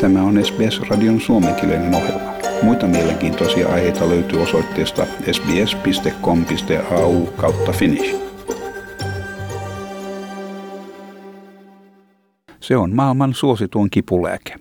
Tämä on SBS-radion suomenkielinen ohjelma. Muita mielenkiintoisia aiheita löytyy osoitteesta sbs.com.au kautta finnish. Se on maailman suosituin kipulääke.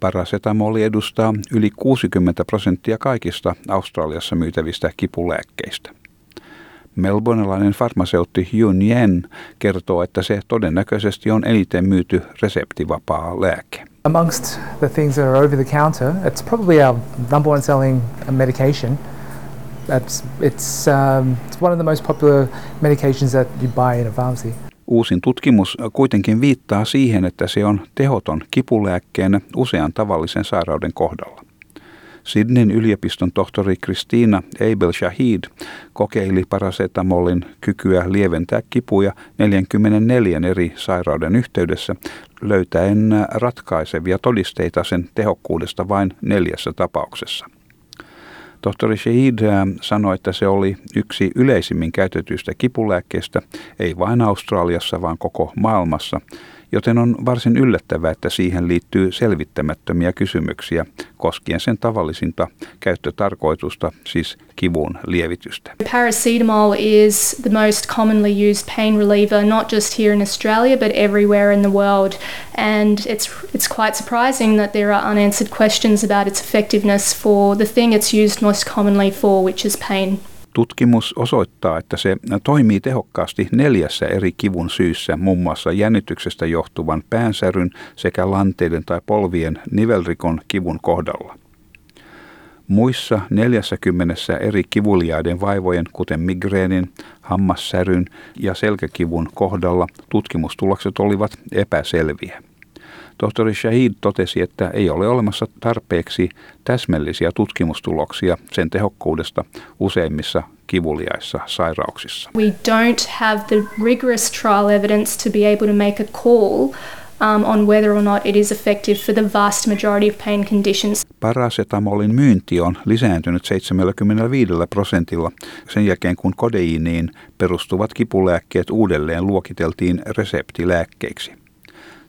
Parasetamoli edustaa yli 60 prosenttia kaikista Australiassa myytävistä kipulääkkeistä. Melbournelainen farmaseutti Yun Yen kertoo, että se todennäköisesti on eniten myyty reseptivapaa lääke. Amongst the things that are over the counter, it's probably our number one selling medication. It's, it's, um, it's one of the most popular medications that you buy in a pharmacy. Uusin tutkimus kuitenkin viittaa siihen, että se on tehoton kipulääkkeen usean tavallisen sairauden kohdalla. Sydneyn yliopiston tohtori Kristiina Abel Shahid kokeili parasetamolin kykyä lieventää kipuja 44 eri sairauden yhteydessä, löytäen ratkaisevia todisteita sen tehokkuudesta vain neljässä tapauksessa. Tohtori Shahid sanoi, että se oli yksi yleisimmin käytetyistä kipulääkkeistä, ei vain Australiassa, vaan koko maailmassa, joten on varsin yllättävää, että siihen liittyy selvittämättömiä kysymyksiä koskien sen tavallisinta käyttötarkoitusta, siis kivun lievitystä. Paracetamol is the most commonly used pain reliever not just here in Australia but everywhere in the world and it's it's quite surprising that there are unanswered questions about its effectiveness for the thing it's used most commonly for which is pain. Tutkimus osoittaa, että se toimii tehokkaasti neljässä eri kivun syyssä, muun muassa jännityksestä johtuvan päänsäryn sekä lanteiden tai polvien nivelrikon kivun kohdalla. Muissa 40 eri kivuliaiden vaivojen, kuten migreenin, hammassäryn ja selkäkivun kohdalla tutkimustulokset olivat epäselviä. Tohtori Shahid totesi, että ei ole olemassa tarpeeksi täsmällisiä tutkimustuloksia sen tehokkuudesta useimmissa kivuliaissa sairauksissa. We don't have the rigorous trial evidence to be able to make a call um, on whether or not it is effective for the vast majority of pain conditions. Parasetamolin myynti on lisääntynyt 75 prosentilla sen jälkeen, kun kodeiiniin perustuvat kipulääkkeet uudelleen luokiteltiin reseptilääkkeiksi.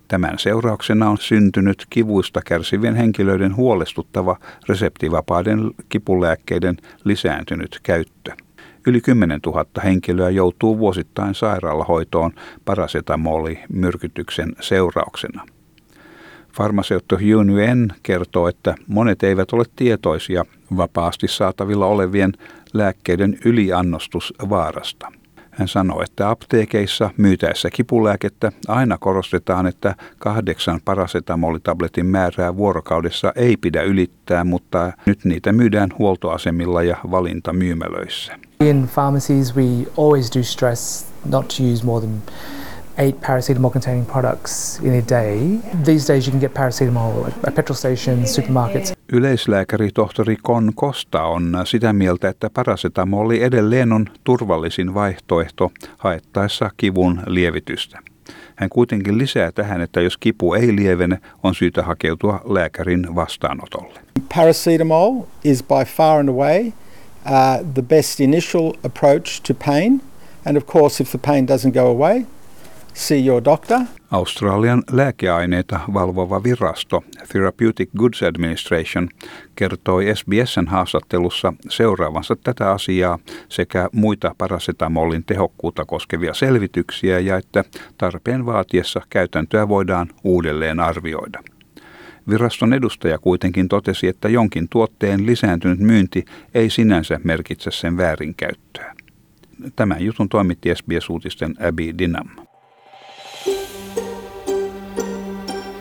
Tämän seurauksena on syntynyt kivuista kärsivien henkilöiden huolestuttava reseptivapaiden kipulääkkeiden lisääntynyt käyttö. Yli 10 000 henkilöä joutuu vuosittain sairaalahoitoon parasetamoli-myrkytyksen seurauksena. Farmaseutto Hyun kertoo, että monet eivät ole tietoisia vapaasti saatavilla olevien lääkkeiden yliannostusvaarasta. Hän sanoi, että apteekeissa myytäessä kipulääkettä aina korostetaan, että kahdeksan parasetamolitabletin määrää vuorokaudessa ei pidä ylittää, mutta nyt niitä myydään huoltoasemilla ja valintamyymälöissä. In pharmacies, we always do stress not to use more than eight paracetamol containing products in a day. These days you can get paracetamol at petrol stations, supermarkets. Yleislääkäri tohtori Kon Kosta on sitä mieltä, että parasetamoli edelleen on turvallisin vaihtoehto haettaessa kivun lievitystä. Hän kuitenkin lisää tähän, että jos kipu ei lievene, on syytä hakeutua lääkärin vastaanotolle. Paracetamol is by far and away uh, the best initial approach to pain. And of course, if the pain doesn't go away, see your doctor. Australian lääkeaineita valvova virasto Therapeutic Goods Administration kertoi SBSn haastattelussa seuraavansa tätä asiaa sekä muita parasetamolin tehokkuutta koskevia selvityksiä ja että tarpeen vaatiessa käytäntöä voidaan uudelleen arvioida. Viraston edustaja kuitenkin totesi, että jonkin tuotteen lisääntynyt myynti ei sinänsä merkitse sen väärinkäyttöä. Tämän jutun toimitti SBS-uutisten Abby Dinam.